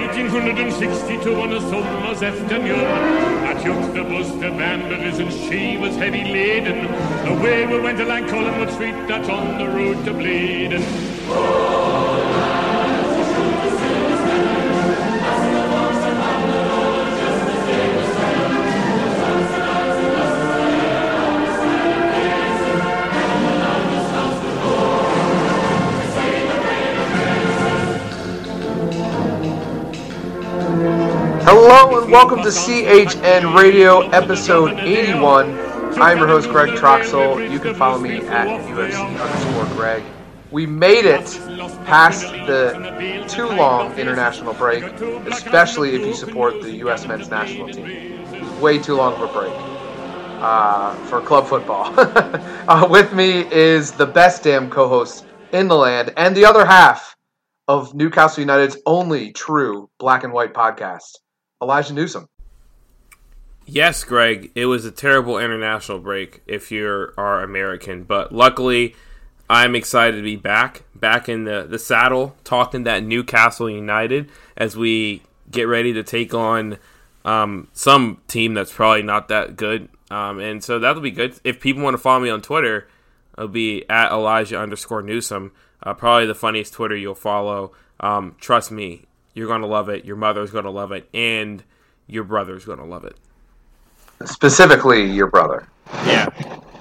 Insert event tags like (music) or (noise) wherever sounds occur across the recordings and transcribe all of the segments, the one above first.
1862 on a summer's afternoon. I took the bus to Balmbra's and she was heavy laden. Away we went along Collingwood Street that's on the road to Blaydon Hello and welcome to CHN Radio episode 81. I'm your host Greg Troxel. You can follow me at UFC underscore Greg. We made it past the too long international break, especially if you support the U.S. men's national team. Way too long of a break uh, for club football. (laughs) uh, with me is the best damn co-host in the land and the other half of Newcastle United's only true black and white podcast. Elijah Newsom. Yes, Greg, it was a terrible international break if you are American, but luckily I'm excited to be back, back in the, the saddle, talking that Newcastle United as we get ready to take on um, some team that's probably not that good. Um, and so that'll be good. If people want to follow me on Twitter, it'll be at Elijah underscore Newsom. Uh, probably the funniest Twitter you'll follow. Um, trust me, you're going to love it. Your mother's going to love it. And your brother's going to love it. Specifically, your brother. Yeah.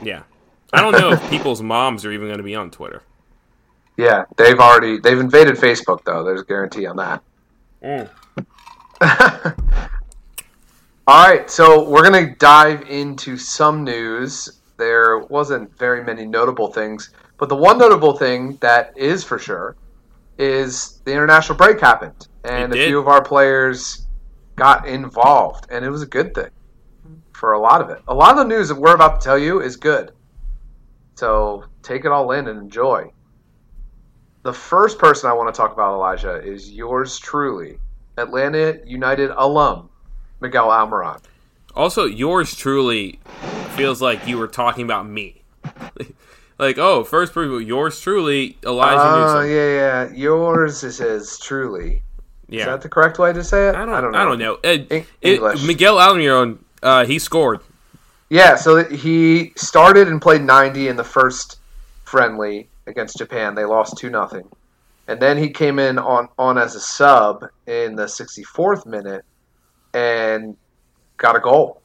Yeah. I don't know if (laughs) people's moms are even going to be on Twitter. Yeah, they've already they've invaded Facebook though. There's a guarantee on that. Mm. (laughs) All right, so we're gonna dive into some news. There wasn't very many notable things, but the one notable thing that is for sure is the international break happened, and a few of our players got involved, and it was a good thing for a lot of it. A lot of the news that we're about to tell you is good, so take it all in and enjoy. The first person I want to talk about, Elijah, is yours truly, Atlanta United alum, Miguel Almiron. Also, yours truly feels like you were talking about me. (laughs) like, oh, first preview, yours truly, Elijah Oh Newsom. yeah, yeah. Yours is, is truly. Yeah. Is that the correct way to say it? I don't, I don't know. Uh, En- it- English. Miguel Almiron, uh, he scored. Yeah, so he started and played 90 in the first friendly against Japan. They lost 2 nothing. And then he came in on, on as a sub in the 64th minute and got a goal.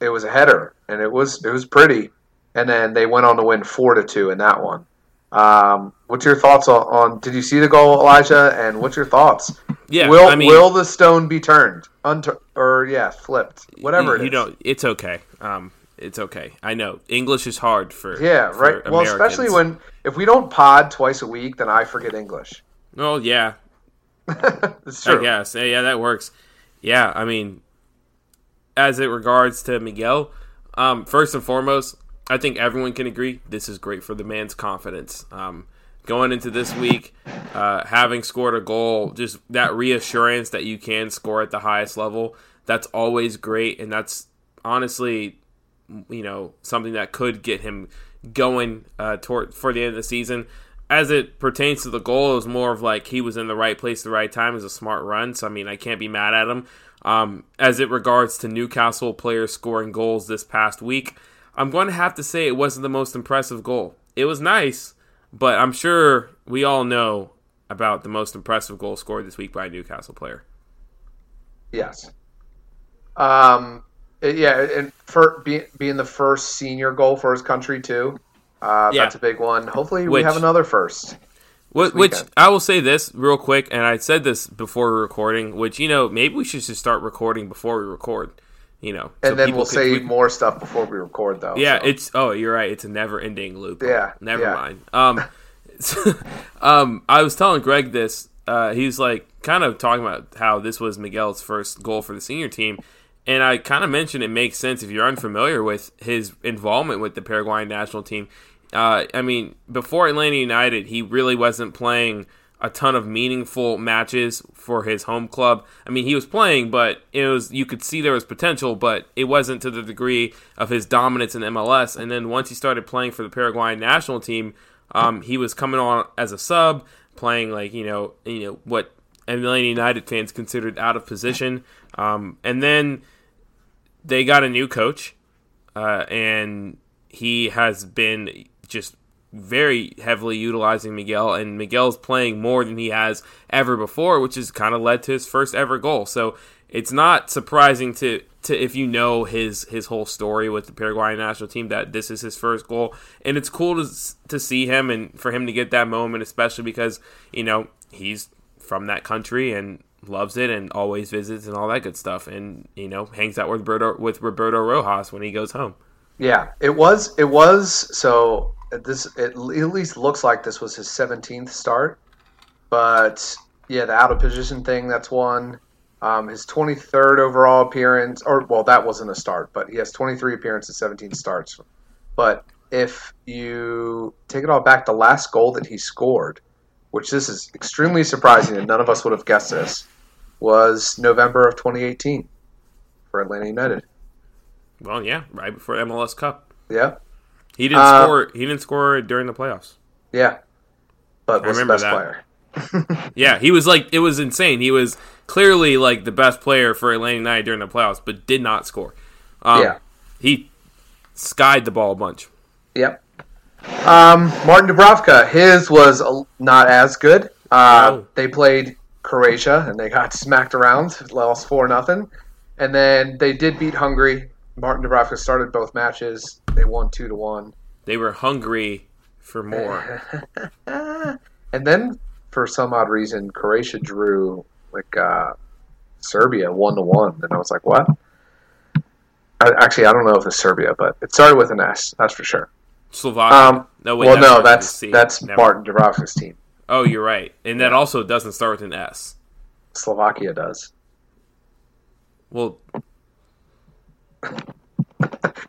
It was a header and it was it was pretty. And then they went on to win 4 to 2 in that one. Um, what's your thoughts on, on did you see the goal Elijah and what's your thoughts? Yeah, will I mean, will the stone be turned? Untur- or yeah, flipped. Whatever you, it is. you don't. It's okay. Um, it's okay. I know English is hard for Yeah, for right. Well, especially when if we don't pod twice a week, then I forget English. Oh yeah, (laughs) it's I true. guess. Yeah, yeah, that works. Yeah, I mean, as it regards to Miguel, um, first and foremost, I think everyone can agree this is great for the man's confidence. Um, going into this week, uh, having scored a goal, just that reassurance that you can score at the highest level, that's always great, and that's honestly, you know, something that could get him going uh, toward for the end of the season. As it pertains to the goal, it was more of like he was in the right place at the right time. It was a smart run, so I mean, I can't be mad at him. Um, as it regards to Newcastle players scoring goals this past week, I'm going to have to say it wasn't the most impressive goal. It was nice, but I'm sure we all know about the most impressive goal scored this week by a Newcastle player. Yes. Um. yeah, and for being being the first senior goal for his country too. Uh, Yeah. That's a big one. Hopefully, we have another first. Which, which. I will say this real quick, and I said this before recording. Which you know, maybe we should just start recording before we record. You know, so And then we'll say we- more stuff before we record, though. Yeah, so. it's oh, you're right. It's a never-ending loop. Yeah, never yeah. mind. Um, (laughs) um, I was telling Greg this. Uh, he was like kind of talking about how this was Miguel's first goal for the senior team, and I kind of mentioned it makes sense if you're unfamiliar with his involvement with the Paraguayan national team. Uh, I mean, before Atlanta United, he really wasn't playing a ton of meaningful matches for his home club. I mean, he was playing, but it was you could see there was potential, but it wasn't to the degree of his dominance in MLS. And then once he started playing for the Paraguayan national team, um, he was coming on as a sub, playing like you know you know what Atlanta United fans considered out of position. Um, and then they got a new coach, uh, and he has been just very heavily utilizing Miguel, and Miguel's playing more than he has ever before, which has kind of led to his first ever goal. So it's not surprising to to if you know his his whole story with the Paraguayan national team that this is his first goal, and it's cool to to see him and for him to get that moment, especially because you know he's from that country and loves it and always visits and all that good stuff, and you know hangs out with Roberto with Roberto Rojas when he goes home. Yeah, it was it was so this it at least looks like this was his 17th start, but yeah, the out of position thing that's one. Um, his 23rd overall appearance, or well, that wasn't a start, but he has 23 appearances, 17 starts. But if you take it all back, the last goal that he scored, which this is extremely surprising, and none of us would have guessed this, was November of 2018 for Atlanta United. Well, yeah, right before MLS Cup. Yeah, he didn't uh, score. He didn't score during the playoffs. Yeah, but was the best that. player. (laughs) yeah, he was like it was insane. He was clearly like the best player for Atlanta United during the playoffs, but did not score. Um, yeah, he skied the ball a bunch. Yep. Um, Martin Dubravka, his was not as good. Uh, oh. They played Croatia and they got (laughs) smacked around, lost four nothing, and then they did beat Hungary. Martin Dubravka started both matches. They won two to one. They were hungry for more. (laughs) and then, for some odd reason, Croatia drew like uh, Serbia one to one, and I was like, "What?" I, actually, I don't know if it's Serbia, but it started with an S. That's for sure. Slovakia. Um, no, wait, well, no, that's that's Never. Martin Dubravka's team. Oh, you're right, and that also doesn't start with an S. Slovakia does. Well,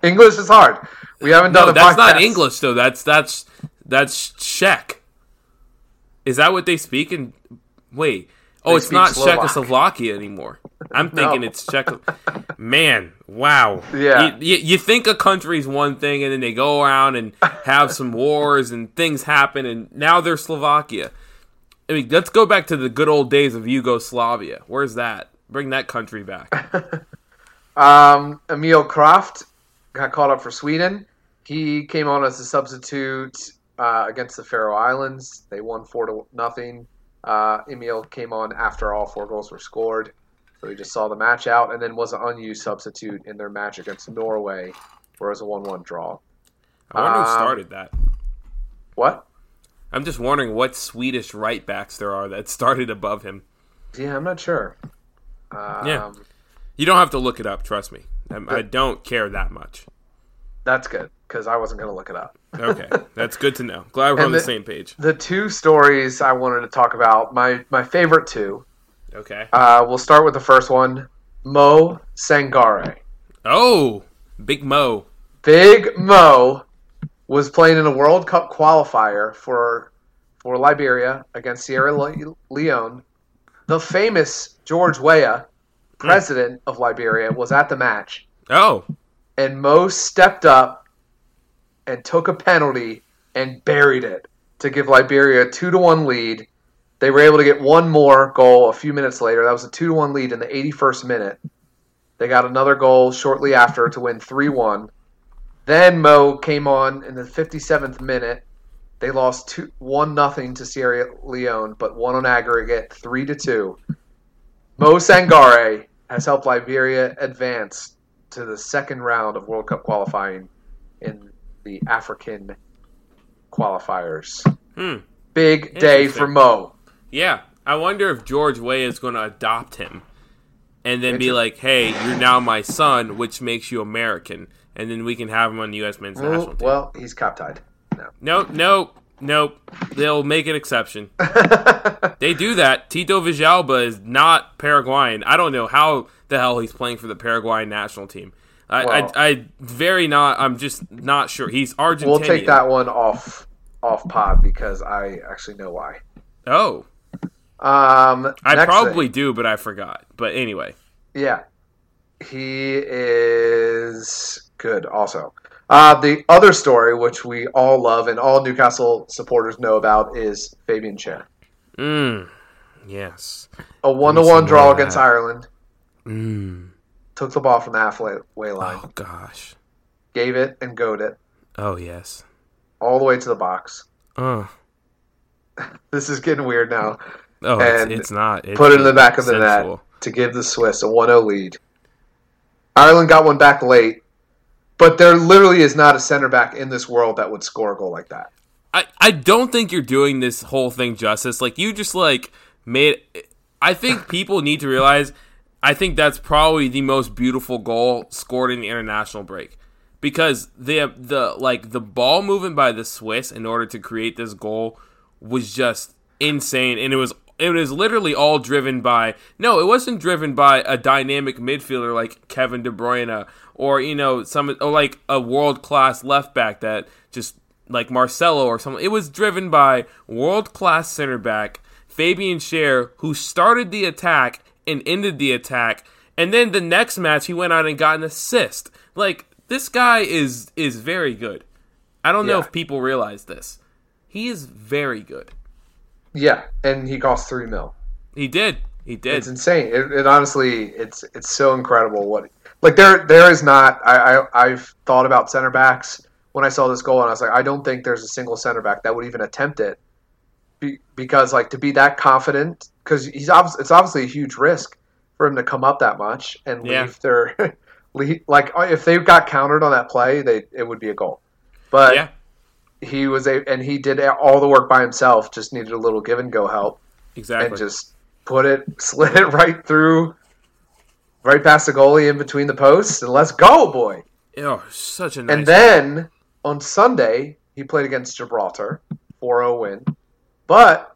English is hard. We haven't done. No, that's podcast. not English though. That's that's that's Czech. Is that what they speak? in wait, oh, they it's not Slovak. Czechoslovakia anymore. I'm (laughs) thinking no. it's Czech. Man, wow. Yeah. You, you, you, think a country's one thing, and then they go around and have some (laughs) wars, and things happen, and now they're Slovakia. I mean, let's go back to the good old days of Yugoslavia. Where's that? Bring that country back. (laughs) um, Emil Krafth got called up for Sweden. He came on as a substitute uh, against the Faroe Islands. They won four to nothing. Uh, Emil came on after all four goals were scored, so he just saw the match out, and then was an unused substitute in their match against Norway, where it was a one-one draw. I wonder um, who started that. What? I'm just wondering what Swedish right backs there are that started above him. Yeah, I'm not sure. Um, yeah, you don't have to look it up. Trust me. I, I don't care that much. That's good because I wasn't going to look it up. okay, (laughs) that's good to know. Glad we're and on the, the, same page. The two stories I wanted to talk about, my my favorite two. Okay. Uh, we'll start with the first one. Mo Sangare. Oh, Big Mo. Big Mo was playing in a World Cup qualifier for for Liberia against Sierra Leone. The famous George Weah president of Liberia, was at the match. Oh. And Mo stepped up and took a penalty and buried it to give Liberia a two to one lead. They were able to get one more goal a few minutes later. That was a two to one lead in the 81st minute. They got another goal shortly after to win three one. Then Mo came on in the 57th minute. They lost two one nothing to Sierra Leone, but won on aggregate three to two. Mo Sangare has helped Liberia advance to the second round of World Cup qualifying in the African qualifiers. Hmm. Big day for Mo. Yeah, I wonder if George Weah is going to adopt him and then be like, "Hey, you're now my son, which makes you American," and then we can have him on the U.S. men's national team. Well, he's cup tied. No, no, no. Nope. They'll make an exception. (laughs) they do that. Tito Villalba is not Paraguayan. I don't know how the hell he's playing for the Paraguayan national team. I, well, I, I, very not. I'm just not sure. He's Argentinian. We'll take that one off off pod because I actually know why. Oh. Um, I probably thing. do, but I forgot. But anyway. Yeah, he is good. Also, uh, the other story, which we all love and all Newcastle supporters know about, is Fabian Schär. Mm. Yes. A one to one draw against that. Ireland. Mm. Took the ball from the halfway way line, Oh gosh. gave it and goad it Oh yes. all the way to the box. Oh. (laughs) This is getting weird now. Oh, it's, it's not. It's Put it in the back of the sensual. net to give the Swiss a 1 0 lead. Ireland got one back late, but there literally is not a center back in this world that would score a goal like that. I, I don't think you're doing this whole thing justice. Like you just like made. I think people need to realize. I think that's probably the most beautiful goal scored in the international break because the the like the ball movement by the Swiss in order to create this goal was just insane, and it was it was literally all driven by no, it wasn't driven by a dynamic midfielder like Kevin De Bruyne or you know some or like a world class left back that just like Marcelo or something. It was driven by world class center back Fabian Schär who started the attack and ended the attack, and then the next match he went out and got an assist. Like this guy is is very good. I don't know if people realize this. He is very good. Yeah, and he cost 3 mil. He did. He did. It's insane. It, it honestly, it's it's so incredible what like there there is not. I, I I've thought about center backs when I saw this goal, and I was like, I don't think there's a single center back that would even attempt it, be, because like to be that confident, because he's obviously it's obviously a huge risk for him to come up that much and leave Yeah. their (laughs) leave, like if they got countered on that play, they it would be a goal. But yeah. He was a and he did all the work by himself. Just needed a little give and go help Exactly. and just put it, (laughs) slid it right through, right past the goalie in between the posts, and let's go, boy. oh, such a nice. And then on Sunday, he played against Gibraltar, 4 0 win. But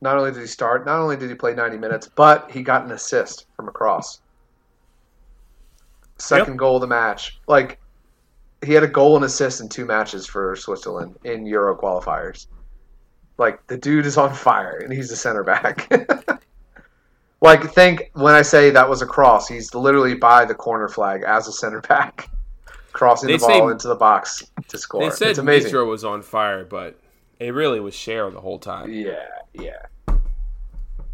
not only did he start, not only did he play 90 minutes, but he got an assist from a cross. Second Yep. goal of the match. Like, he had a goal and assist in two matches for Switzerland in Euro qualifiers. Like, the dude is on fire, and he's a center back. (laughs) like, think when I say that was a cross, he's literally by the corner flag as a center back, (laughs) crossing They the ball say- into the box to score. they said it's amazing. Mitro was on fire, but it really was Schär the whole time. Yeah, yeah.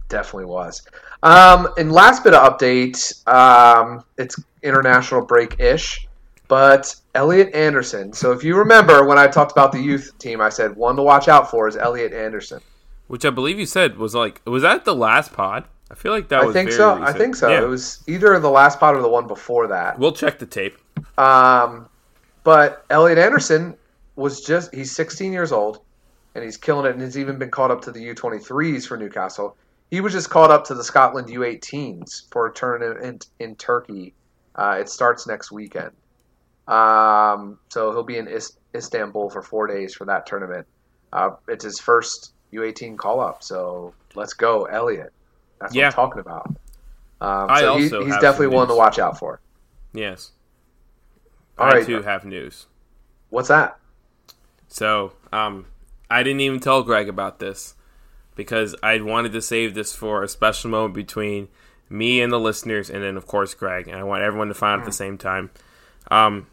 Definitely was. Um, and last bit of update, um, it's international break ish, but Elliot Anderson. So if you remember when I talked about the youth team, I said one to watch out for is Elliot Anderson. Which I believe you said was like was that the last pod? I feel like that I think so. I think so. Yeah. It was either the last pod or the one before that. We'll check the tape. Um, but Elliot Anderson was just, he's 16 years old and he's killing it and has even been called up to the U23s for Newcastle. He was just called up to the Scotland U18s for a tournament in, in Turkey. Uh, it starts next weekend. Um, so he'll be in Is- Istanbul for four days for that tournament. Uh, it's his first U18 call up. So let's go, Elliot. That's Yeah. what I'm talking about. Um, I so he- also he's definitely one to watch out for. Yes. All I right. too have news. What's that? So, um, I didn't even tell Greg about this because I wanted to save this for a special moment between me and the listeners, and then of course Greg, and I want everyone to find out at the same time. Um,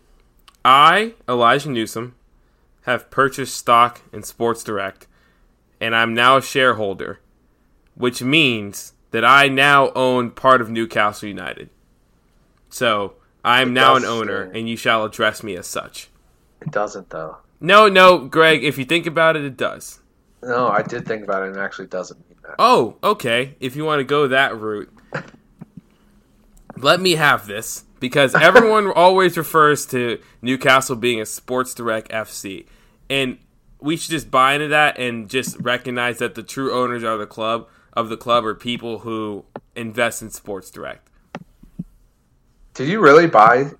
I, Elijah Newsom, have purchased stock in Sports Direct, and I'm now a shareholder, which means that I now own part of Newcastle United. So I am now an owner, and you shall address me as such. It doesn't though. No, no, Greg, if you think about it, it does. No, I did think about it, and it actually doesn't mean that. Oh, okay. If you want to go that route, let me have this because everyone (laughs) always refers to Newcastle being a Sports Direct FC, and we should just buy into that and just recognize that the true owners are the club of the club are people who invest in Sports Direct. Did you really buy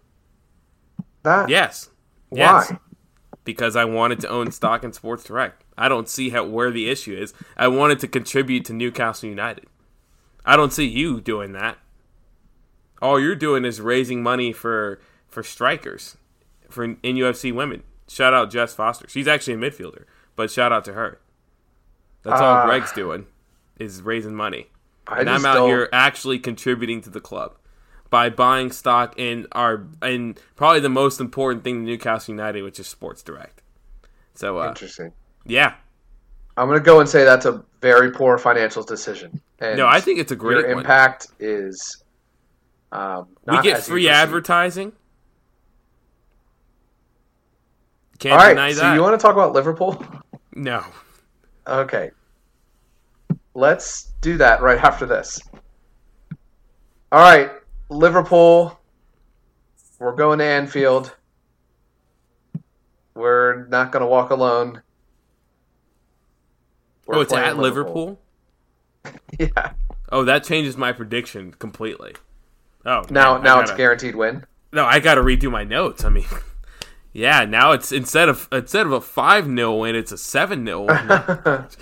that? Yes. Why? Yes. Because I wanted to own stock in Sports Direct. I don't see how where the issue is. I wanted to contribute to Newcastle United. I don't see you doing that. All you're doing is raising money for for strikers for in UFC women. Shout out Jess Foster. She's actually a midfielder, but shout out to her. That's all Ah. Greg's doing is raising money. I and I'm out don't- here actually contributing to the club by buying stock in our in probably the most important thing to Newcastle United, which is Sports Direct. So uh, Interesting. yeah, I'm going to go and say that's a very poor financial decision. And no, I think it's a great your one. impact is. Um, we get free advertising. Can't All right, deny so that. you want to talk about Liverpool? (laughs) no. Okay. Let's do that right after this. All right, Liverpool. We're going to Anfield. We're not going to walk alone. We're oh, it's at Liverpool. (laughs) Yeah. Oh, that changes my prediction completely. Oh, Now, now it's gotta- guaranteed win. No, I got to redo my notes. I mean, (laughs) yeah, now it's instead of instead of a five 0 win, it's a seven 0 win. (laughs)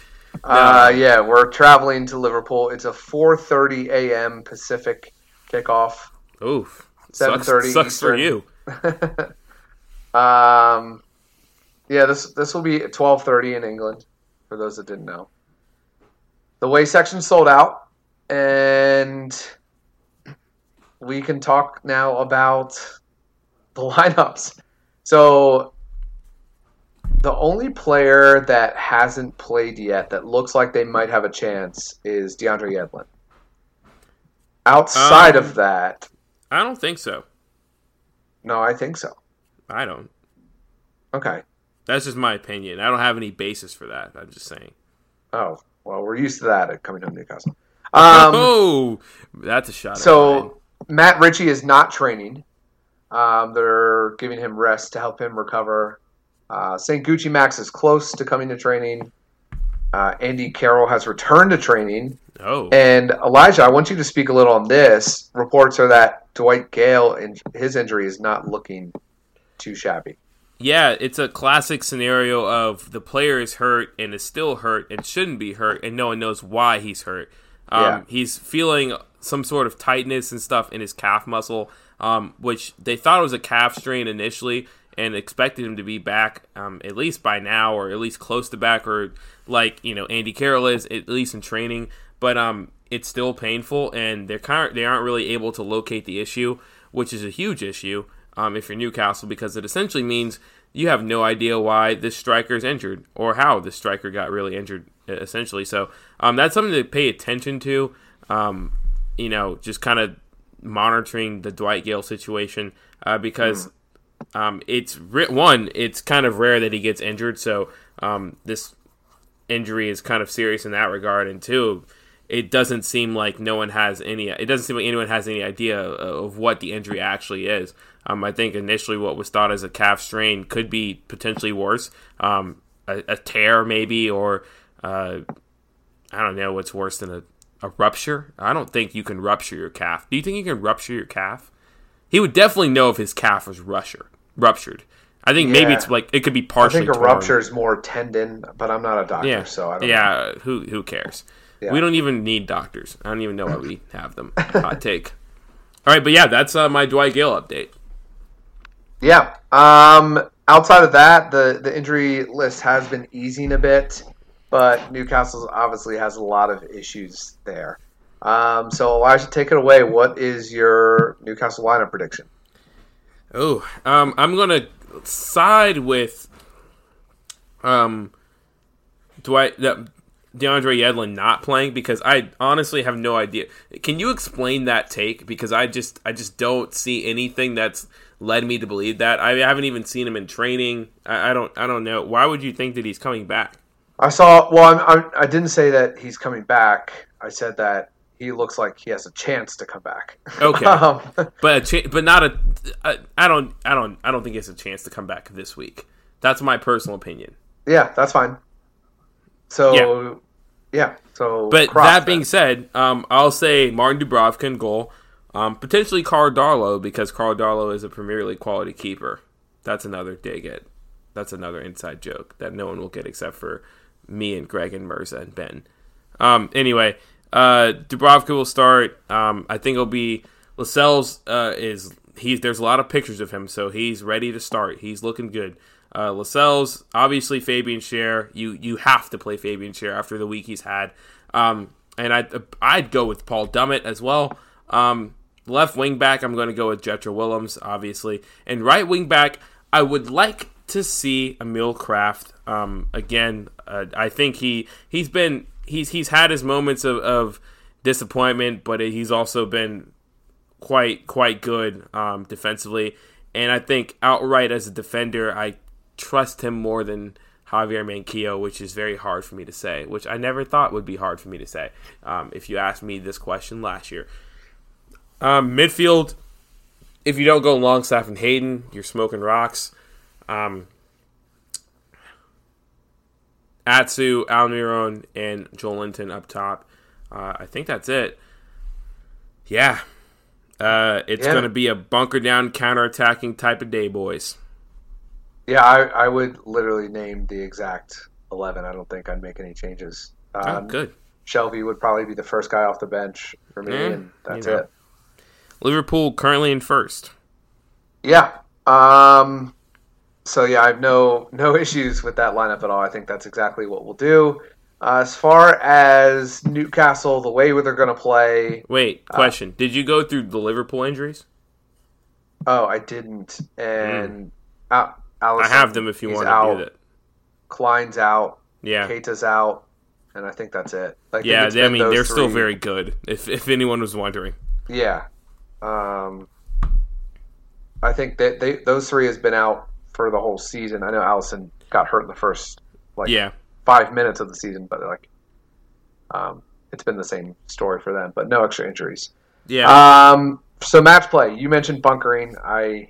Uh, yeah, we're traveling to Liverpool. It's a 4:30 a.m. Pacific kickoff. Oof, sucks, 7:30 sucks for you. (laughs) Um, yeah, this this will be at 12:30 in England. For those that didn't know, the way section sold out, and we can talk now about the (laughs) lineups. So, the only player that hasn't played yet that looks like they might have a chance is DeAndre Yedlin. Outside Um, of that, I don't think so. no, I think so. I don't. Okay. That's just my opinion. I don't have any basis for that. I'm just saying. Oh, well, we're used to that at coming home to Newcastle. (laughs) Um, oh, that's a shot. so Matt Ritchie is not training. Um, they're giving him rest to help him recover. Uh, St. Gucci Max is close to coming to training. Uh, Andy Carroll has returned to training. oh, And Elijah, I want you to speak a little on this. Reports are that Dwight Gayle and his injury is not looking too shabby. Yeah, it's a classic scenario of the player is hurt and is still hurt and shouldn't be hurt, and no one knows why he's hurt. Um, Yeah. He's feeling some sort of tightness and stuff in his calf muscle, um, which they thought was a calf strain initially and expected him to be back um, at least by now or at least close to back or like you know Andy Carroll is at least in training. But um, it's still painful, and they're kind of, they aren't really able to locate the issue, which is a huge issue um, if you're Newcastle because it essentially means you have no idea why this striker is injured or how this striker got really injured essentially. So um, that's something to pay attention to. Um, you know, just kind of monitoring the Dwight Gayle situation uh, because um, it's one, it's kind of rare that he gets injured. So um, this injury is kind of serious in that regard, and two, it doesn't seem like no one has any. It doesn't seem like anyone has any idea of what the injury actually is. Um, I think initially what was thought as a calf strain could be potentially worse, um, a, a tear maybe, or uh, I don't know what's worse than a, a rupture. I don't think you can rupture your calf. Do you think you can rupture your calf? He would definitely know if his calf was rupture, ruptured. I think maybe it's like it could be partial. I think a torn. rupture is more tendon, but I'm not a doctor, Yeah. so I don't know. yeah. Who who cares? Yeah. We don't even need doctors. I don't even know why we have them. Hot take. All right, but yeah, that's uh, my Dwight Gayle update. Yeah. Um, outside of that, the, the injury list has been easing a bit, but Newcastle obviously has a lot of issues there. Um, so Elijah, take it away. What is your Newcastle lineup prediction? Oh, um, I'm gonna side with um Dwight that DeAndre Yedlin not playing because I honestly have no idea. Can you explain that take? Because I just I just don't see anything that's led me to believe that. I haven't even seen him in training. I, I don't I don't know. Why would you think that he's coming back? I saw. Well, I'm, I'm, I didn't say that he's coming back. I said that he looks like he has a chance to come back. Okay. (laughs) um, But a cha- but not a. I I don't I don't I don't think it's a chance to come back this week. That's my personal opinion. yeah, that's fine. So, yeah. so, But that being said, um, I'll say Martin Dubravka in goal. Um, potentially Karl Darlow because Karl Darlow is a Premier League quality keeper. That's another dig at. That's another inside joke that no one will get except for me and Greg and Mirza and Ben. Um, anyway, uh, Dubravka will start. Um, I think it'll be Lascelles. Uh, is he's there's a lot of pictures of him, so he's ready to start. He's looking good. Uh, Lascelles, obviously Fabian Schär. You you have to play Fabian Schär after the week he's had. Um, and I I'd go with Paul Dummett as well. Um, left wing back, I'm going to go with Jetro Willems, obviously, and right wing back, I would like to see Emil Krafth um, again. Uh, I think he he's been he's he's had his moments of, of disappointment, but he's also been quite quite good um, defensively. And I think outright as a defender, I trust him more than Javier Manquillo, which is very hard for me to say. Which I never thought would be hard for me to say. Um, if you asked me this question last year, um, midfield. If you don't go Longstaff and Hayden, you're smoking rocks. Um, Atsu, Almiron, and Joelinton up top. Uh, I think that's it. Yeah. Uh, it's Yeah. going to be a bunker down, counter-attacking type of day, boys. Yeah, I, I would literally name the exact eleven. I don't think I'd make any changes. Oh, Um, good. Shelvey would probably be the first guy off the bench for me, and that's you know. it. Liverpool currently in first. Yeah. Um, so yeah, I have no no (laughs) issues with that lineup at all. I think that's exactly what we'll do. Uh, as far as Newcastle, the way they're going to play, Wait, question. Did you go through the Liverpool injuries? oh, I didn't, and Al- I Alisson, have them if you want out. to do that. Clyne's out, Yeah. Keita's out, and I think that's it. I think Yeah, they, I mean, they're still very good, if, if anyone was wondering. Yeah. Um, I think that they those three has been out for the whole season. I know Alisson got hurt in the first like Yeah. five minutes of the season, but like um, it's been the same story for them. But no extra injuries. Yeah. Um, so match play. You mentioned bunkering. I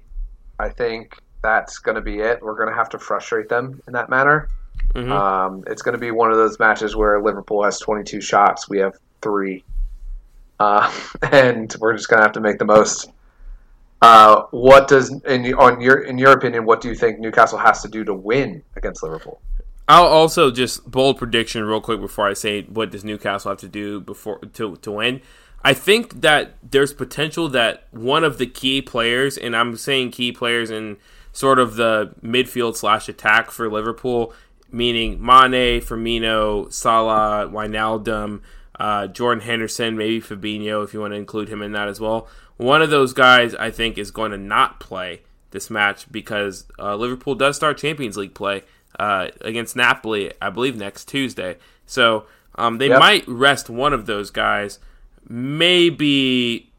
I think that's going to be it. We're going to have to frustrate them in that manner. Mhm. Um, it's going to be one of those matches where Liverpool has 22 shots. We have three. Uh, (laughs) and we're just going to have to make the most. Uh, what does in on your in your opinion? What do you think Newcastle has to do to win against Liverpool? I'll also just bold prediction real quick before I say what does Newcastle have to do before to to win. I think that there's potential that one of the key players, and I'm saying key players in sort of the midfield slash attack for Liverpool, meaning Mane, Firmino, Salah, Wijnaldum, uh, Jordan Henderson, maybe Fabinho if you want to include him in that as well. One of those guys I think is going to not play this match because uh, Liverpool does start Champions League play uh, against Napoli, I believe, next Tuesday. So um, they Yep. might rest one of those guys, maybe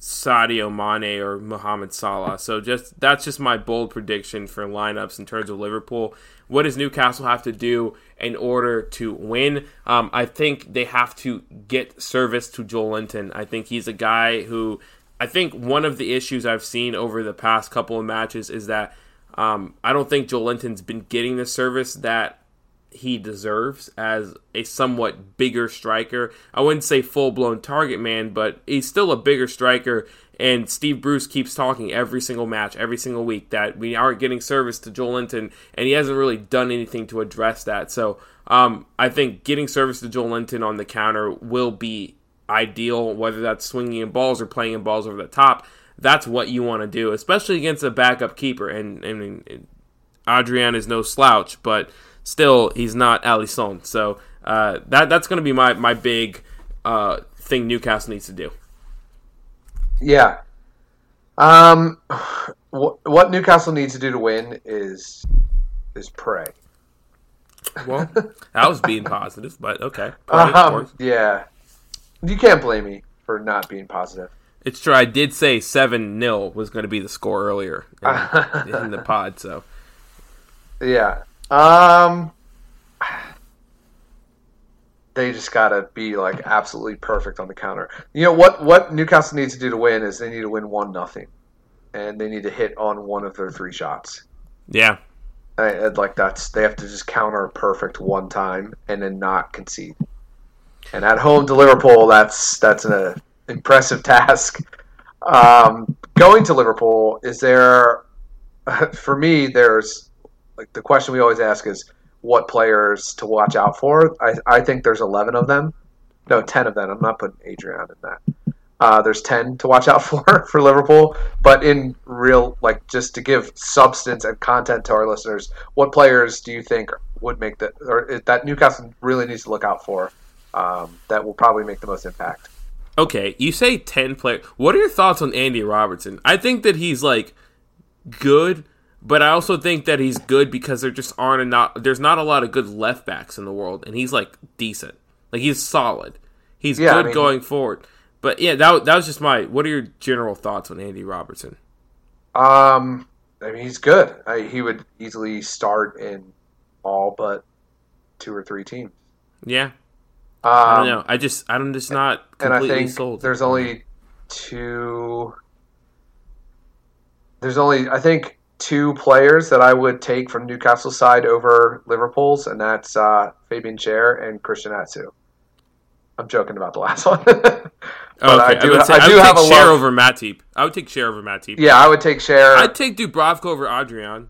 Sadio Mane or Mohamed Salah. So just that's just my bold prediction for lineups in terms of Liverpool. What does Newcastle have to do in order to win? Um, I think they have to get service to Joelinton. I think he's a guy who I think one of the issues I've seen over the past couple of matches is that um, I don't think Joelinton's been getting the service that he deserves as a somewhat bigger striker. I wouldn't say full blown target man, but he's still a bigger striker. And Steve Bruce keeps talking every single match, every single week, that we aren't getting service to Joelinton, and he hasn't really done anything to address that. So um, I think getting service to Joelinton on the counter will be ideal, whether that's swinging in balls or playing in balls over the top. That's what you want to do, especially against a backup keeper. And, and Adrian is no slouch, but still he's not Alisson. So uh, that that's going to be my my big uh, thing Newcastle needs to do. Yeah. Um, what, what Newcastle needs to do to win is is pray. Well, that was being positive, but okay. (laughs) Um, yeah, you can't blame me for not being positive. It's true. I did say seven 0 was going to be the score earlier in, (laughs) in the pod. So Yeah. Um, they just gotta be like absolutely perfect on the counter. You know what? What Newcastle needs to do to win is they need to win one nothing, and they need to hit on one of their three shots. yeah, I, I'd like that's they have to just counter perfect one time and then not concede. And at home to Liverpool, that's that's an impressive (laughs) task. Um, going to Liverpool, is there? (laughs) For me, there's like the question we always ask is what players to watch out for. I, I think there's 11 of them. No, 10 of them. I'm not putting Adrian in that. Uh, there's 10 to watch out (laughs) for for Liverpool. But in real, like, just to give substance and content to our listeners, what players do you think would make the, or that Newcastle really needs to look out for um, that will probably make the most impact? okay. You say ten players. What are your thoughts on Andy Robertson? I think that he's like good. But I also think that he's good because there just aren't a not there's not a lot of good left backs in the world, and he's like decent, like he's solid. He's Yeah, I good mean- going forward. But yeah, that that was just my. What are your general thoughts on Andy Robertson? Um, I mean, he's good. I, he would easily start in all but two or three teams. Yeah, Um, I don't know. I just I'm just not and I completely think sold. there's only two. There's only I think two players that I would take from Newcastle side over Liverpool's, and that's uh, Fabian Schär and Christian Atsu. I'm joking about the last (laughs) one. but Oh, I okay. do, would say, I I do would have a take Schär over Matip. I would take Schär over Matip. Yeah, I would take Schär. I'd take Dubravka over Adrian.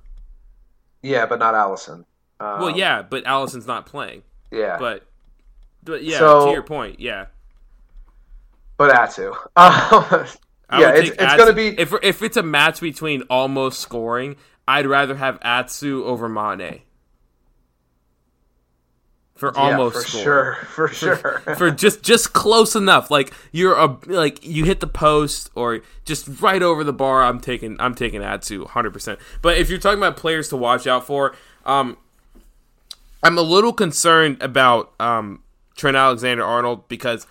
yeah, but not Alisson. Um, Well, yeah, but Alisson's not playing. yeah, But, but yeah, So- to your point, yeah. but Atsu. (laughs) Um, yeah, it's, it's going to be if if it's a match between almost scoring, I'd rather have Atsu over Mane. For almost yeah, for scoring. sure, (laughs) for sure. for just just close enough. Like you're a like you hit the post or just right over the bar. I'm taking I'm taking Atsu 100. percent But if you're talking about players to watch out for, um, I'm a little concerned about um Trent Alexander Arnold because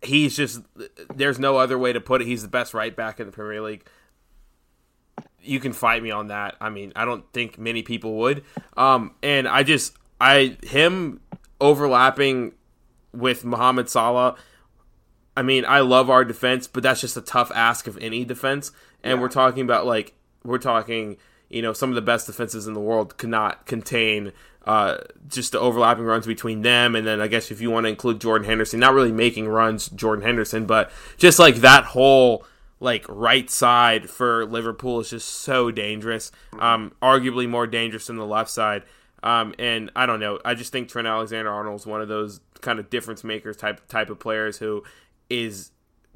he's just there's no other way to put it. He's the best right back in the Premier League. You can fight me on that. I mean, I don't think many people would. Um, and I just I him overlapping with Mohamed Salah. I mean, I love our defense, but that's just a tough ask of any defense. And we're talking about like we're talking, you know, some of the best defenses in the world cannot contain uh, just the overlapping runs between them. And then I guess if you want to include Jordan Henderson, not really making runs, Jordan Henderson, but just like that whole like right side for Liverpool is just so dangerous. Um, arguably more dangerous than the left side. Um, and I don't know. I just think Trent Alexander Arnold is one of those kind of difference makers type type of players who is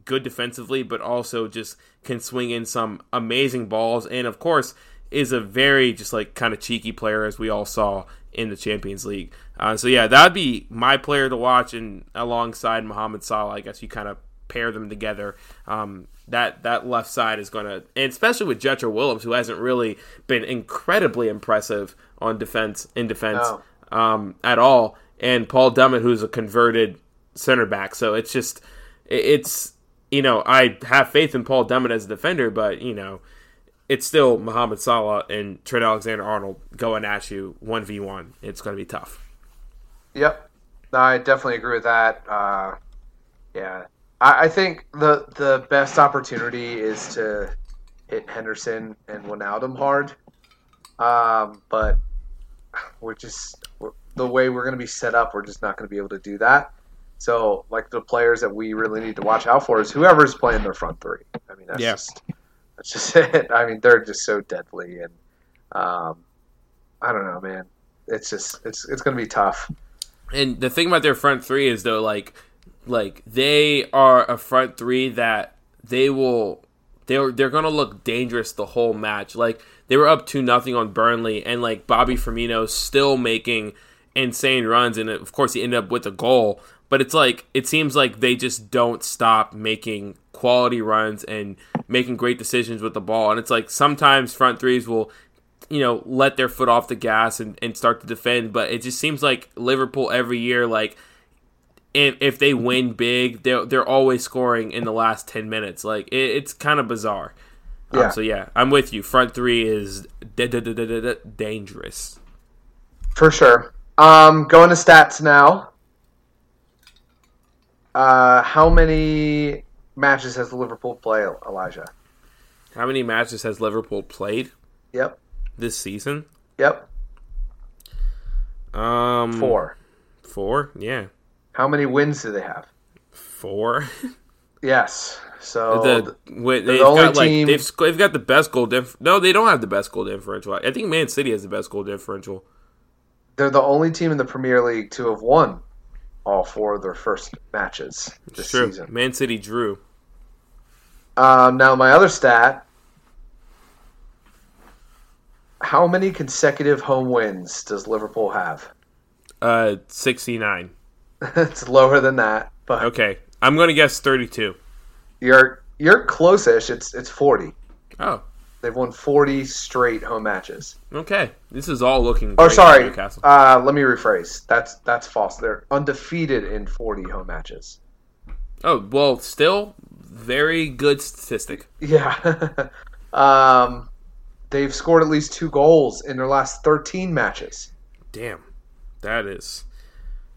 good defensively, but also just can swing in some amazing balls, and of course is a very just like kind of cheeky player as we all saw in the Champions League. Uh, so yeah, that'd be my player to watch, and alongside Mohamed Salah, I guess you kind of pair them together. Um, that that left side is going to, and especially with Jetro Willems, who hasn't really been incredibly impressive on defense in defense No. um, at all, and Paul Dummett, who's a converted center back. So it's just it's you know I have faith in Paul Dummett as a defender, but you know it's still Mohamed Salah and Trent Alexander Arnold going at you one v one. It's going to be tough. Yep, no, I definitely agree with that. Uh, yeah, I, I think the the best opportunity is to hit Henderson and Wijnaldum hard, um, but we're just we're, the way we're going to be set up. We're just not going to be able to do that. So, like the players that we really need to watch out for is whoever's playing their front three. I mean, that's Yeah. just that's just (laughs) it. I mean, they're just so deadly, and um, I don't know, man. It's just it's it's to be tough. And the thing about their front three is though, like, like they are a front three that they will they're they're gonna look dangerous the whole match. Like they were up two nothing on Burnley, and like Bobby Firmino still making insane runs, and of course he ended up with a goal. But it's like it seems like they just don't stop making quality runs and making great decisions with the ball. And it's like sometimes front threes will you know, let their foot off the gas and, and start to defend. But it just seems like Liverpool every year, like, if, if they win big, they're, they're always scoring in the last 10 minutes. Like, it, it's kind of bizarre. Um, Yeah. so, yeah, I'm with you. Front three is da- da- da- dangerous. For sure. Um, going to stats now. Uh, how many matches has Liverpool played, Elijah? How many matches has Liverpool played Yep. this season? Yep. Um, Four. Four? Yeah. How many wins do they have? Four. (laughs) Yes. So the, the they've only got like team- they've they've got the best goal diff. No, they don't have the best goal differential. I think Man City has the best goal differential. they're the only team in the Premier League to have won all four of their first matches this It's true. season. Man City drew. Um, now, my other stat. How many consecutive home wins does Liverpool have? Uh, sixty nine. (laughs) it's lower than that, but Okay, I'm gonna guess thirty two. you're you're close-ish. It's it's forty. Oh, They've won 40 straight home matches. Okay, this is all looking. Oh, sorry. Newcastle. Uh, let me rephrase. That's that's false. They're undefeated in 40 home matches. oh well, still very good statistic. Yeah. (laughs) um, they've scored at least two goals in their last 13 matches. Damn, that is.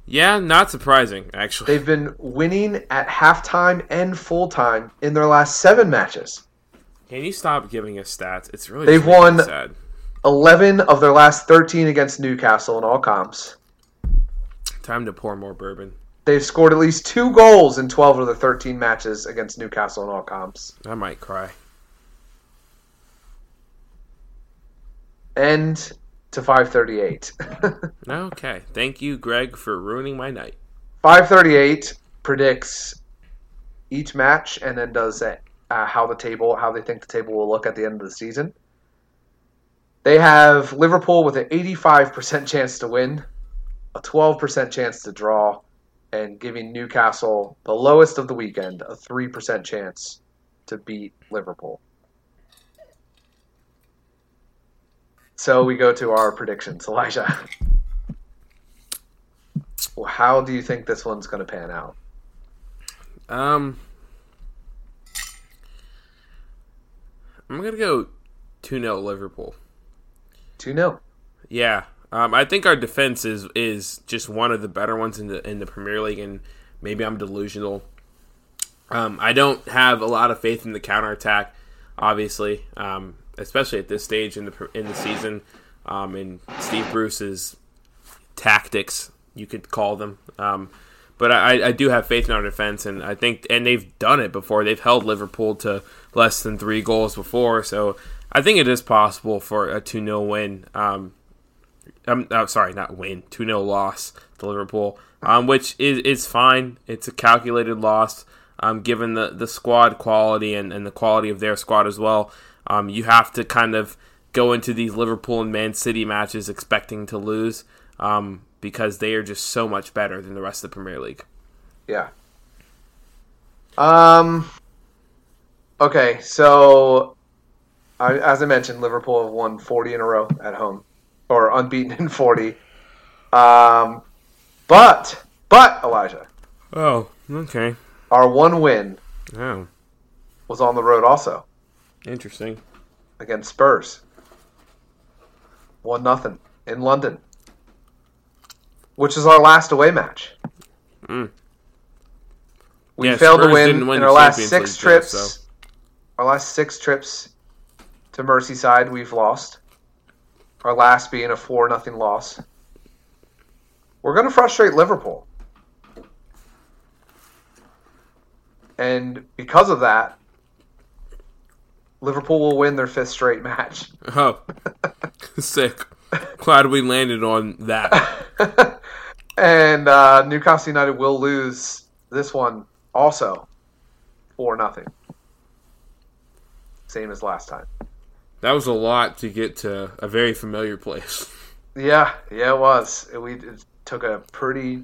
Yeah, not surprising actually. They've been winning at halftime and full time in their last seven matches. Can you stop giving us stats? It's really They've won- sad. 11 of their last 13 against Newcastle in all comps. Time to pour more bourbon. They've scored at least two goals in 12 of the 13 matches against Newcastle in all comps. I might cry. End to 538. (laughs) Okay, thank you, Greg, for ruining my night. 538 predicts each match and then does uh, how the table, how they think the table will look at the end of the season. They have Liverpool with an 85% chance to win, a 12% chance to draw, and giving Newcastle the lowest of the weekend, a 3% chance to beat Liverpool. So we go to our predictions. Elijah. Well, How do you think this one's going to pan out? Um, I'm gonna go two 0 Liverpool. 2 0. Yeah, um, I think our defense is is just one of the better ones in the in the Premier League, and maybe I'm delusional. Um, I don't have a lot of faith in the counterattack, obviously, um, especially at this stage in the in the season. Um, and Steve Bruce's tactics, you could call them. Um, but I, I do have faith in our defense, and I think, and they've done it before. They've held Liverpool to less than three goals before, so I think it is possible for a 2 0 win. Um, I'm oh, sorry, not win, 2 0 loss to Liverpool, um, which is, is fine. It's a calculated loss, um, given the, the squad quality and, and the quality of their squad as well. Um, you have to kind of go into these Liverpool and Man City matches expecting to lose um, because they are just so much better than the rest of the Premier League. Yeah. Um. Okay, so I, as I mentioned, Liverpool have won 40 in a row at home, or unbeaten in 40. Um, but but Elijah, Oh, okay. our one win Oh, was on the road also interesting. against Spurs. One nothing in London, which is our last away match. Mm. We Yeah, failed to win win in our last six trips. so- Our last six trips to Merseyside, we've lost. Our last being a four nothing loss. We're going to frustrate Liverpool, and because of that, Liverpool will win their fifth straight match. Oh, (laughs) sick. Glad we landed on that. (laughs) and uh, Newcastle United will lose this one also four nothing. Same as last time. That was a lot to get to a very familiar place. (laughs) Yeah, yeah, it was. We it took a pretty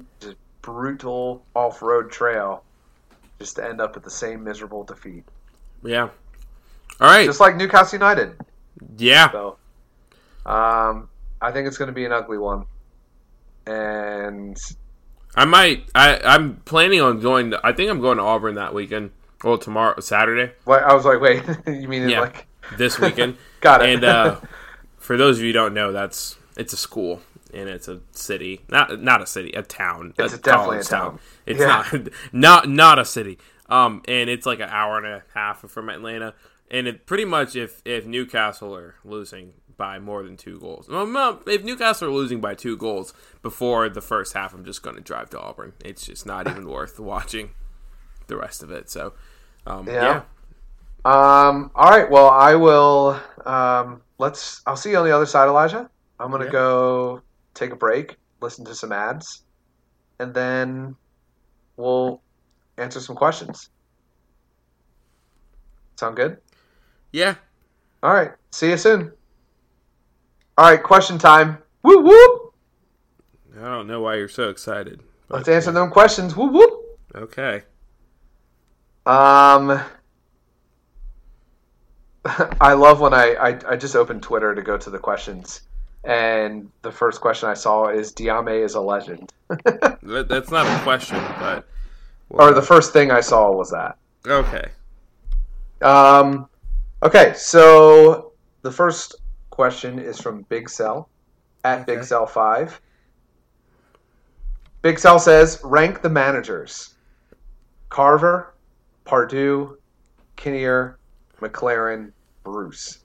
brutal off-road trail just to end up at the same miserable defeat, Yeah. All right. just like Newcastle United. Yeah. So, um, I think it's going to be an ugly one, and I might. I I'm planning on going. To, I think I'm going to Auburn that weekend. Well, tomorrow, Saturday, wait, I was like, wait, (laughs) you mean Yeah. like this (laughs) weekend. got it? and uh, for those of you who don't know, that's it's a school and it's a city, not not a city, a town. It's a definitely a college town. It's Yeah. not (laughs) not not a city. Um, and it's like an hour and a half from Atlanta. And it pretty much if if Newcastle are losing by more than two goals, well, if Newcastle are losing by two goals before the first half, I'm just going to drive to Auburn. It's just not even worth watching the rest of it. So, um, Yeah. yeah. Um. All right. Well, I will. Um. Let's. I'll see you on the other side, Elijah. I'm gonna Yeah. go take a break, listen to some ads, and then we'll answer some questions. Sound good? yeah. All right. See you soon. All right. Question time. Woo whoop. I don't know why you're so excited. Let's answer them questions. Woo whoop. Okay. Um. I love when I, I I just opened Twitter to go to the questions, and the first question I saw is Diame is a legend, (laughs) That, that's not a question, but or the first thing I saw was that. okay. Um, okay, so the first question is from Big Cell at Big Okay. Cell Five. Big Cell says, rank the managers: Carver, Pardew, Kinnear, McClaren, Bruce.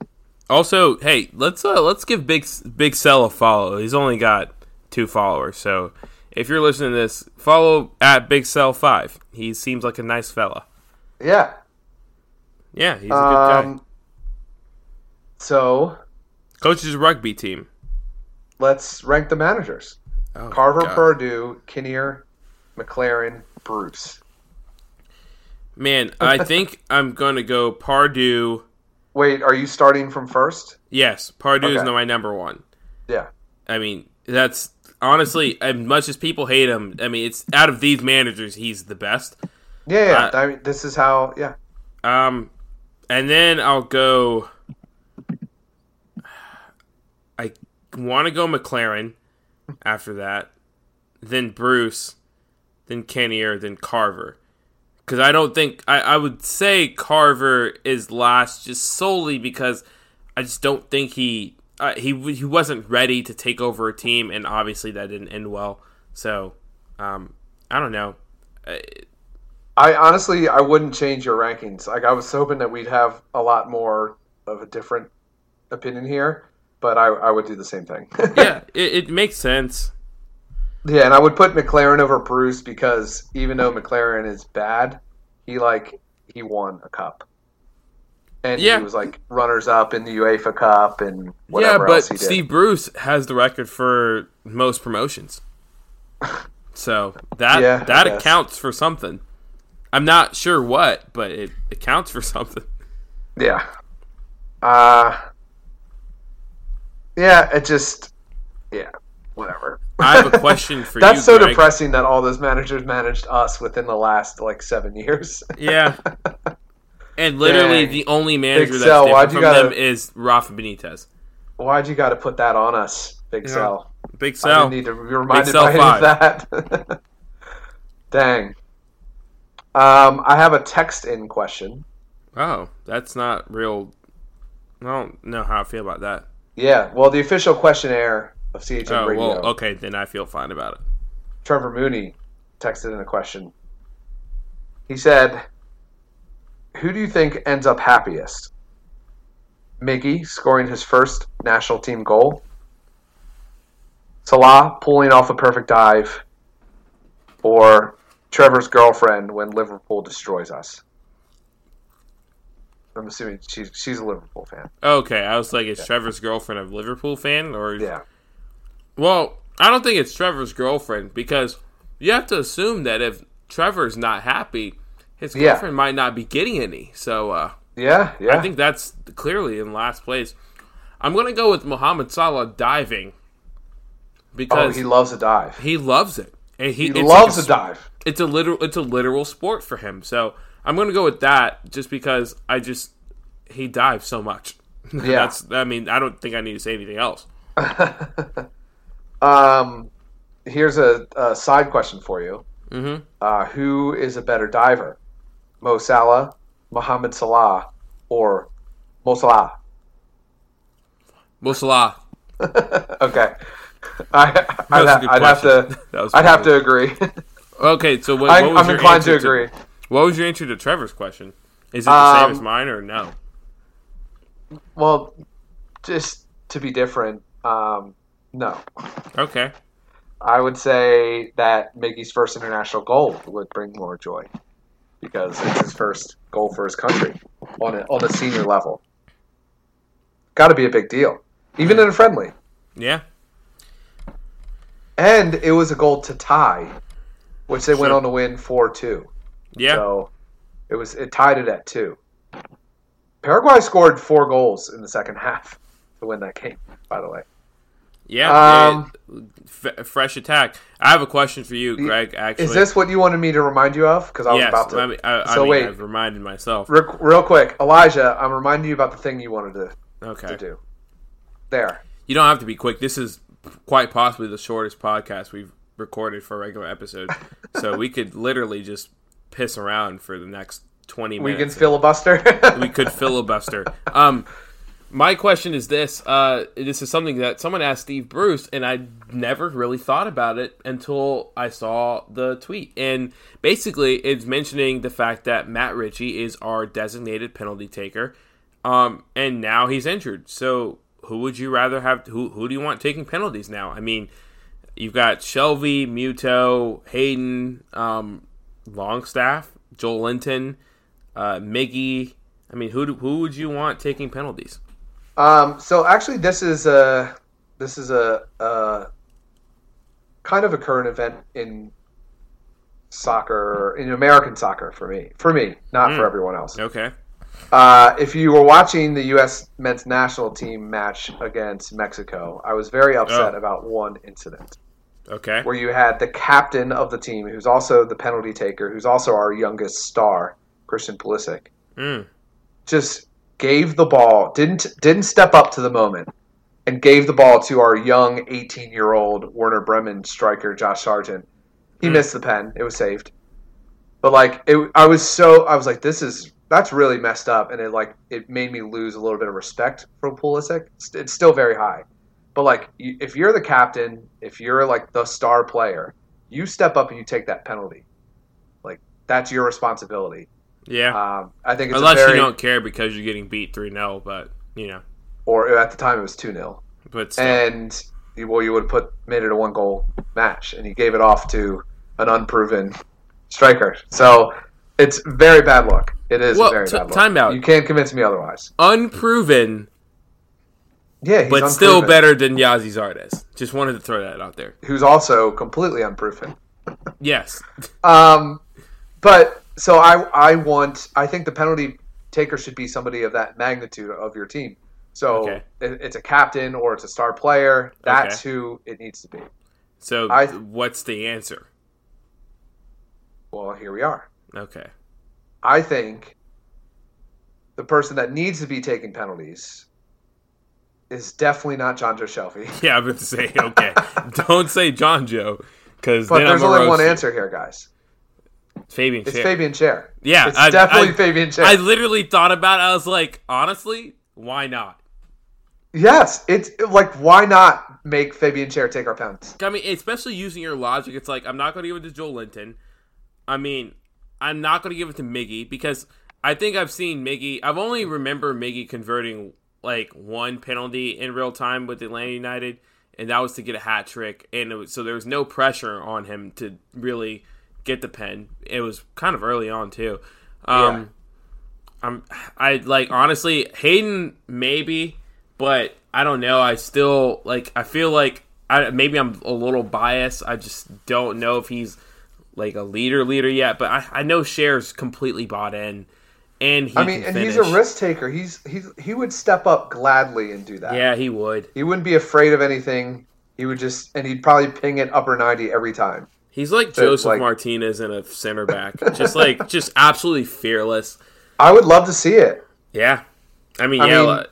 Also, hey, let's uh, let's give Big Big Cell a follow. He's only got two followers, so if you're listening to this, follow at Big Cell Five. He seems like a nice fella. Yeah. Yeah, he's a good guy. Um, so Coaches rugby team. let's rank the managers: Oh, Carver, God. Pardew, Kinnear, McClaren, Bruce. Man, I (laughs) think I'm gonna go Pardue. Wait, are you starting from first? Yes, Pardew is my number one. Yeah. I mean, that's honestly as much as people hate him. I mean, it's out of these managers, he's the best. Yeah, yeah. Uh, I mean, this is how. Yeah. Um, and then I'll go. I want to go McClaren after that, then Bruce, then Kinnear, then Carver. Because I don't think I, I would say Carver is last just solely because I just don't think he uh, he he wasn't ready to take over a team, and obviously that didn't end well. So, um, I don't know. I honestly, I wouldn't change your rankings. Like, I was hoping that we'd have a lot more of a different opinion here, but I, I would do the same thing. (laughs) yeah, it, it makes sense. Yeah, and I would put McClaren over Bruce because even though McClaren is bad, he like he won a cup, and Yeah. he was like runners up in the UEFA Cup and Yeah, whatever else but he did. Steve Bruce has the record for most promotions. (laughs) So that Yeah, that accounts for something. I'm not sure what, but it accounts for (laughs) something. Yeah. Uh Yeah, it just yeah, whatever. I have a question for That's (laughs) you. That's so Greg. depressing that all those managers managed us within the last like 7 years. (laughs) Yeah. And literally, Dang. the only manager Big that's different from gotta- them is Rafa Benitez. Why'd you got to put that on us, Big Yeah. Sal? Big I Sal. didn't need to be reminded by that. (laughs) Dang. Um, I have a text in question. Oh, that's not real. I don't know how I feel about that. Yeah, well, the official questionnaire of CHN Oh, Radio. well, okay, then I feel fine about it. Trevor Mooney texted in a question. He said, Who do you think ends up happiest? Miggy scoring his first national team goal? Salah pulling off a perfect dive? Or Trevor's girlfriend when Liverpool destroys us? I'm assuming she's, she's a Liverpool fan. Okay, I was like, is Trevor's girlfriend a Liverpool fan or? Yeah. Well, I don't think it's Trevor's girlfriend because you have to assume that if Trevor's not happy, his Yeah. girlfriend might not be getting any. So uh, Yeah, yeah. I think that's clearly in last place. I'm gonna go with Mohamed Salah diving oh, because he he, loves a dive. He loves it. And he, He loves like a dive. It's a literal. It's a literal sport for him. So I'm gonna go with that just because I just he dives so much. (laughs) Yeah. that's. I mean, I don't think I need to say anything else. (laughs) Um, here's a, a side question for you. Mm-hmm. Uh, who is a better diver, Mo Salah, Mohamed Salah, or Mo Salah? Mo Salah. (laughs) okay, I, I'd, was ha- I'd have to. (laughs) I'd have to agree. (laughs) Okay, so what, I, what was I'm your inclined to answer agree. What was your answer to Trevor's question? Is it the same Um, as mine or no? Well, just to be different, um, no. Okay. I would say that Miggy's first international goal would bring more joy because it's his first goal for his country on a, on a senior level. Got to be a big deal, even in a friendly. Yeah. And it was a goal to tie, which they went on to win four two. Yeah. So it was it tied it at two. Paraguay scored four goals in the second (laughs) half to win that game. By the way, Yeah, Um, it- f- fresh attack. I have a question for you, Greg. Actually, Is this what you wanted me to remind you of? Because I was yes? about to. I mean, I, I so mean, wait, I've reminded myself. re- real quick, Elijah, I'm reminding you about the thing you wanted to, Okay, to do. There. you don't have to be quick. This is quite possibly the shortest podcast we've recorded for a regular episode, (laughs) so we could literally just piss around for the next twenty minutes. We can filibuster. we could filibuster. Um, (laughs) my question is this: uh, This is something that someone asked Steve Bruce, and I never really thought about it until I saw the tweet. And basically, it's mentioning the fact that Matt Ritchie is our designated penalty taker, um, and now he's injured. So, who would you rather have? Who who do you want taking penalties now? I mean, you've got Shelvey, Muto, Hayden, um, Longstaff, Joelinton, uh, Miggy. I mean, who who would you want taking penalties? Um, so actually, this is a this is a, a kind of a current event in soccer in American soccer for me. For me, not for everyone else. Okay. Uh, if you were watching the U.S. men's national team match against Mexico, I was very upset Oh. about one incident Okay. where you had the captain of the team, who's also the penalty taker, who's also our youngest star, Christian Pulisic, Mm. just gave the ball, didn't didn't step up to the moment, and gave the ball to our young 18 year old Werder Bremen striker Josh Sargent. He Hmm. missed the pen; it was saved. But like, it, I was so I was like, this is that's really messed up, and it like it made me lose a little bit of respect for Pulisic. It's, it's still very high, but like, if you're the captain, if you're like the star player, you step up and you take that penalty. Like that's your responsibility. Yeah. Um, I think it's Unless very, you don't care because you're getting beat 3 0, but, you know. or at the time it was two 0 But still. and well, you would have put made it a one goal match, and he gave it off to an unproven striker. So it's very bad luck. It is Well, very t- bad luck. time out. You can't convince me otherwise. unproven, Yeah, he's but still better than Gyasi Zardes. Just wanted to throw that out there. Who's also completely unproven. Yes. Um, but so I I want I think the penalty taker should be somebody of that magnitude of your team. So Okay. it, it's a captain or it's a star player. That's who it needs to be. So, I- what's the answer? Well, here we are. Okay. I think the person that needs to be taking penalties is definitely not John Joe Shelby. (laughs) Yeah, about to say, okay. (laughs) Don't say John Joe, because But there's only one answer here, guys. Fabian Schär. It's Schär. Fabian Schär. Yeah, it's I- definitely I- Fabian Schär. I literally thought about it. I was like, honestly, why not? yes, it's like why not make Fabian Schär take our penalties? I mean, especially using your logic, it's like I'm not going to give it to Joelinton. I mean, I'm not going to give it to Miggy because I think I've seen Miggy. I've only remember Miggy converting like one penalty in real time with Atlanta United, and that was to get a hat trick. And it was, so there was no pressure on him to really get the pen. It was kind of early on too. Um, I'm I like honestly Hayden maybe, but I don't know. I still like I feel like I maybe I'm a little biased. I just don't know if he's like a leader leader yet. But I, I know Schär's completely bought in, and he I mean, and he's a risk taker. He's he's he would step up gladly and do that. Yeah, he would. He wouldn't be afraid of anything. He would just and he'd probably ping it upper 90 every time. He's like Josef like- Martinez in a center back, just like (laughs) just absolutely fearless. I would love to see it. Yeah, I mean, I yeah, mean- uh,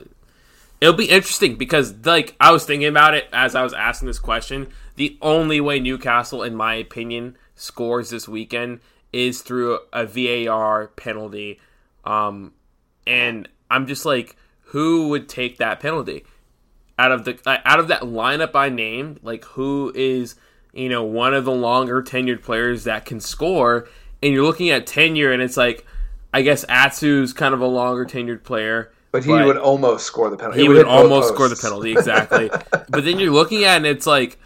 it'll be interesting because, like, I was thinking about it as I was asking this question. The only way Newcastle, in my opinion, scores this weekend is through a VAR penalty, um, and I'm just like, who would take that penalty out of the out of that lineup I named? Like, who is you know one of the longer tenured players that can score? And you're looking at tenure, and it's like. I guess Atsu's kind of a longer tenured player. But he would almost score the penalty. he It would both almost score the penalty exactly. (laughs) but then you're looking at it and it's like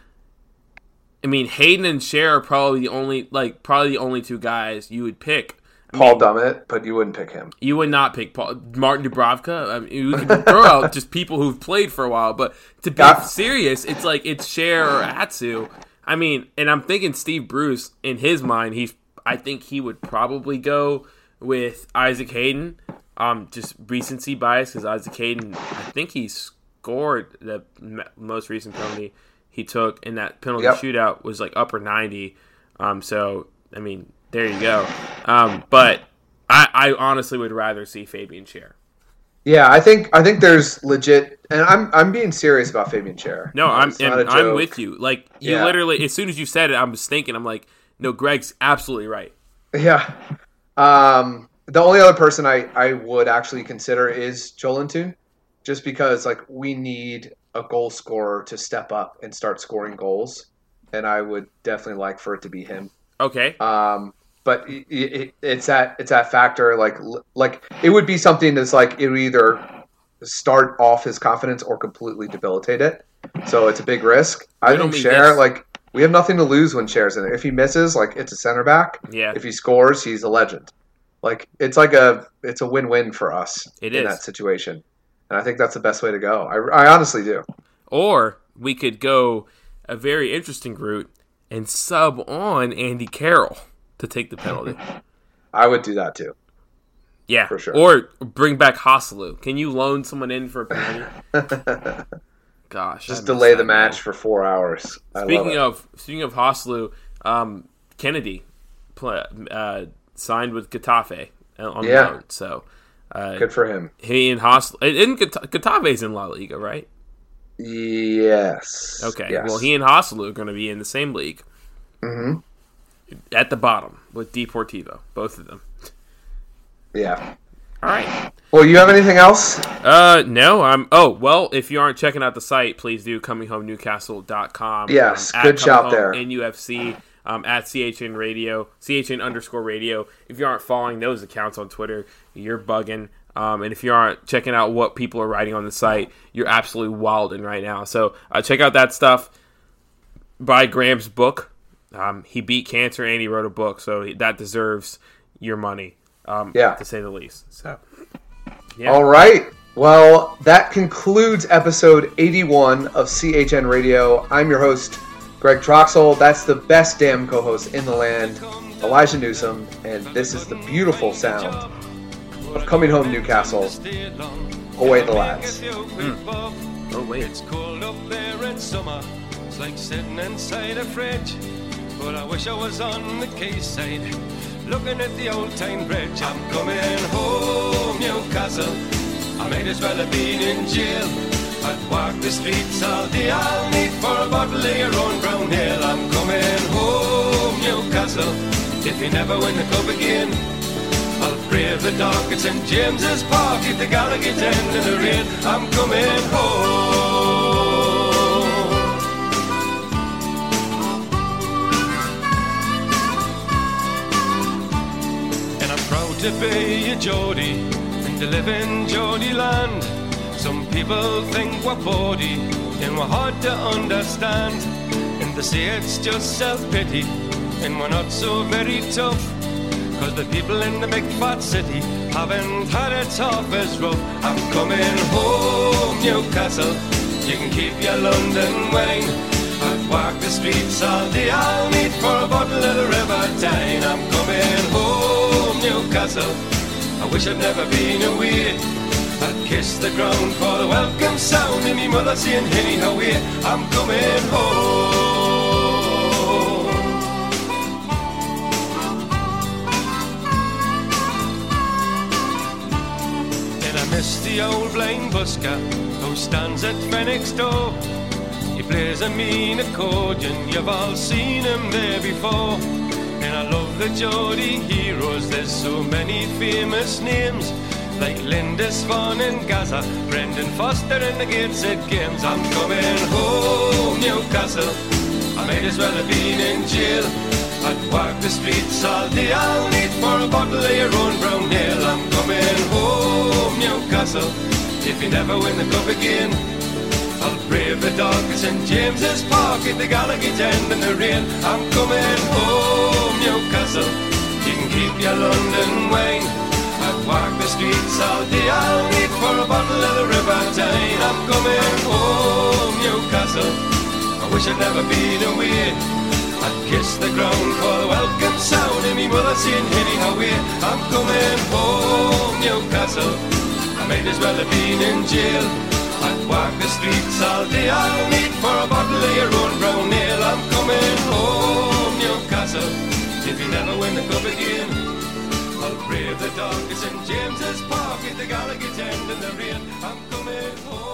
I mean Hayden and Schär are probably the only like probably the only two guys you would pick. I Paul mean, Dummett, but you wouldn't pick him. you would not pick Paul Martin Dubravka. I mean, can throw out (laughs) just people who've played for a while, but to be Yeah. serious, it's like it's Schär or Atsu. I mean, and I'm thinking Steve Bruce in his mind, he's I think he would probably go with Isaac Hayden. Um, just recency bias because Isaac Hayden, I think he scored the m- most recent penalty he took in that penalty Yep. shootout was like upper 90. Um, so, I mean, there you go. Um, but I, I honestly would rather see Fabian Schär. Yeah, I think I think there's legit, and I'm I'm being serious about Fabian Schär. No, I'm It's not and a I'm with you. Like you Yeah. literally, as soon as you said it, I was thinking, I'm like, no, Greg's absolutely right. Yeah. Um, the only other person I, I would actually consider is Joelinton, just because like we need a goal scorer to step up and start scoring goals, and I would definitely like for it to be him. Okay, Um, but it, it, it's that it's that factor like like it would be something that's like it would either start off his confidence or completely debilitate it. So it's a big risk. I Riddle think Schär Schär like we have nothing to lose when Schär's in it. If he misses, like it's a center back. yeah, If he scores, he's a legend. Like it's like a it's a win win for us It in is. that situation, and I think that's the best way to go. I, I honestly do. or we could go a very interesting route and sub on Andy Carroll to take the penalty. (laughs) I would do that too. Yeah, For sure. Or bring back Joselu. Can you loan someone in for a penalty? (laughs) Gosh, Just delay the match for four hours. Speaking of speaking of Joselu, um, Kenedy play, uh, signed with Getafe on Yeah. loan. So uh, good for him. he and Joselu, and Geta- Getafe's in La Liga, right? Yes. Okay. Yes. Well, he and Joselu are going to be in the same league hmm at the bottom with Deportivo, both of them. Yeah. All right. Well, you have anything else? Uh, no, I'm. Oh, well, if you aren't checking out the site, please do cominghomenewcastle.com. Yes, um, good shout there. Home NUFC, um, at CHN Radio, CHN underscore radio. If you aren't following those accounts on Twitter, you're bugging. Um, and if you aren't checking out what people are writing on the site, you're absolutely wilding right now. So uh, check out that stuff. Buy Graham's book. Um, he beat cancer and he wrote a book, so that deserves your money. Um, Yeah. to say the least. So, yeah. All right. Well, that concludes episode 81 of CHN Radio. I'm your host, Greg Troxel. That's the best damn co host in the land, Elijah Newsom. And this is the beautiful sound of Coming Home Newcastle. Away the lads. Oh wait. It's cold up there in summer. It's like sitting inside a fridge. But I wish I was on the quayside, looking at the old town bridge. I'm coming home, Newcastle. I might as well have been in jail. I'd walk the streets all day. I'll need for a bottle of your own brown ale. I'm coming home, Newcastle. If you never win the cup again. I'll brave the dark at St James's Park if the Gallowgate end in the rain. I'm coming home. To be a Geordie and to live in Geordie land. Some people think we're bawdy and we're hard to understand. And they say it's just self-pity and we're not so very tough. Cause the people in the big fat city haven't had it half as rough. I'm coming home, Newcastle. You can keep your London wine. I've walked the streets all day. I'll meet for a bottle of the River Tyne. I'm coming home, Newcastle. I wish I'd never been away. I'd kiss the ground for the welcome sound and me mother saying, Henny, how you? I'm coming home. Miss the old blind busker who stands at Fenwick's door. He plays a mean accordion, you've all seen him there before. And I love the Geordie heroes, there's so many famous names. Like Lindisfarne and Gazza, Brendan Foster and the Gateshead Games. I'm coming home, Newcastle. I might as well have been in jail. I'd walk the streets all day. I'll need for a bottle of your own brown ale. I'm coming home, Newcastle. If you never win the cup again, I'll brave the dark at St James's Park at the Gallowgate end in the rain. I'm coming home, Newcastle. You can keep your London wine. I'd walk the streets all day. I'll need for a bottle of the River Tyne. I'm coming home, Newcastle. I wish I'd never been away. I'd kiss the ground for the welcome sound and me mother saying, Henny, how are? I'm coming home, Newcastle. I might as well have been in jail. I'd Walk the streets all day, I'll need for a bottle of your own brown ale. I'm coming home, Newcastle. If you never win the cup again, I'll brave the darkest in James's Park in the Gallowgate end in the rain. I'm coming home.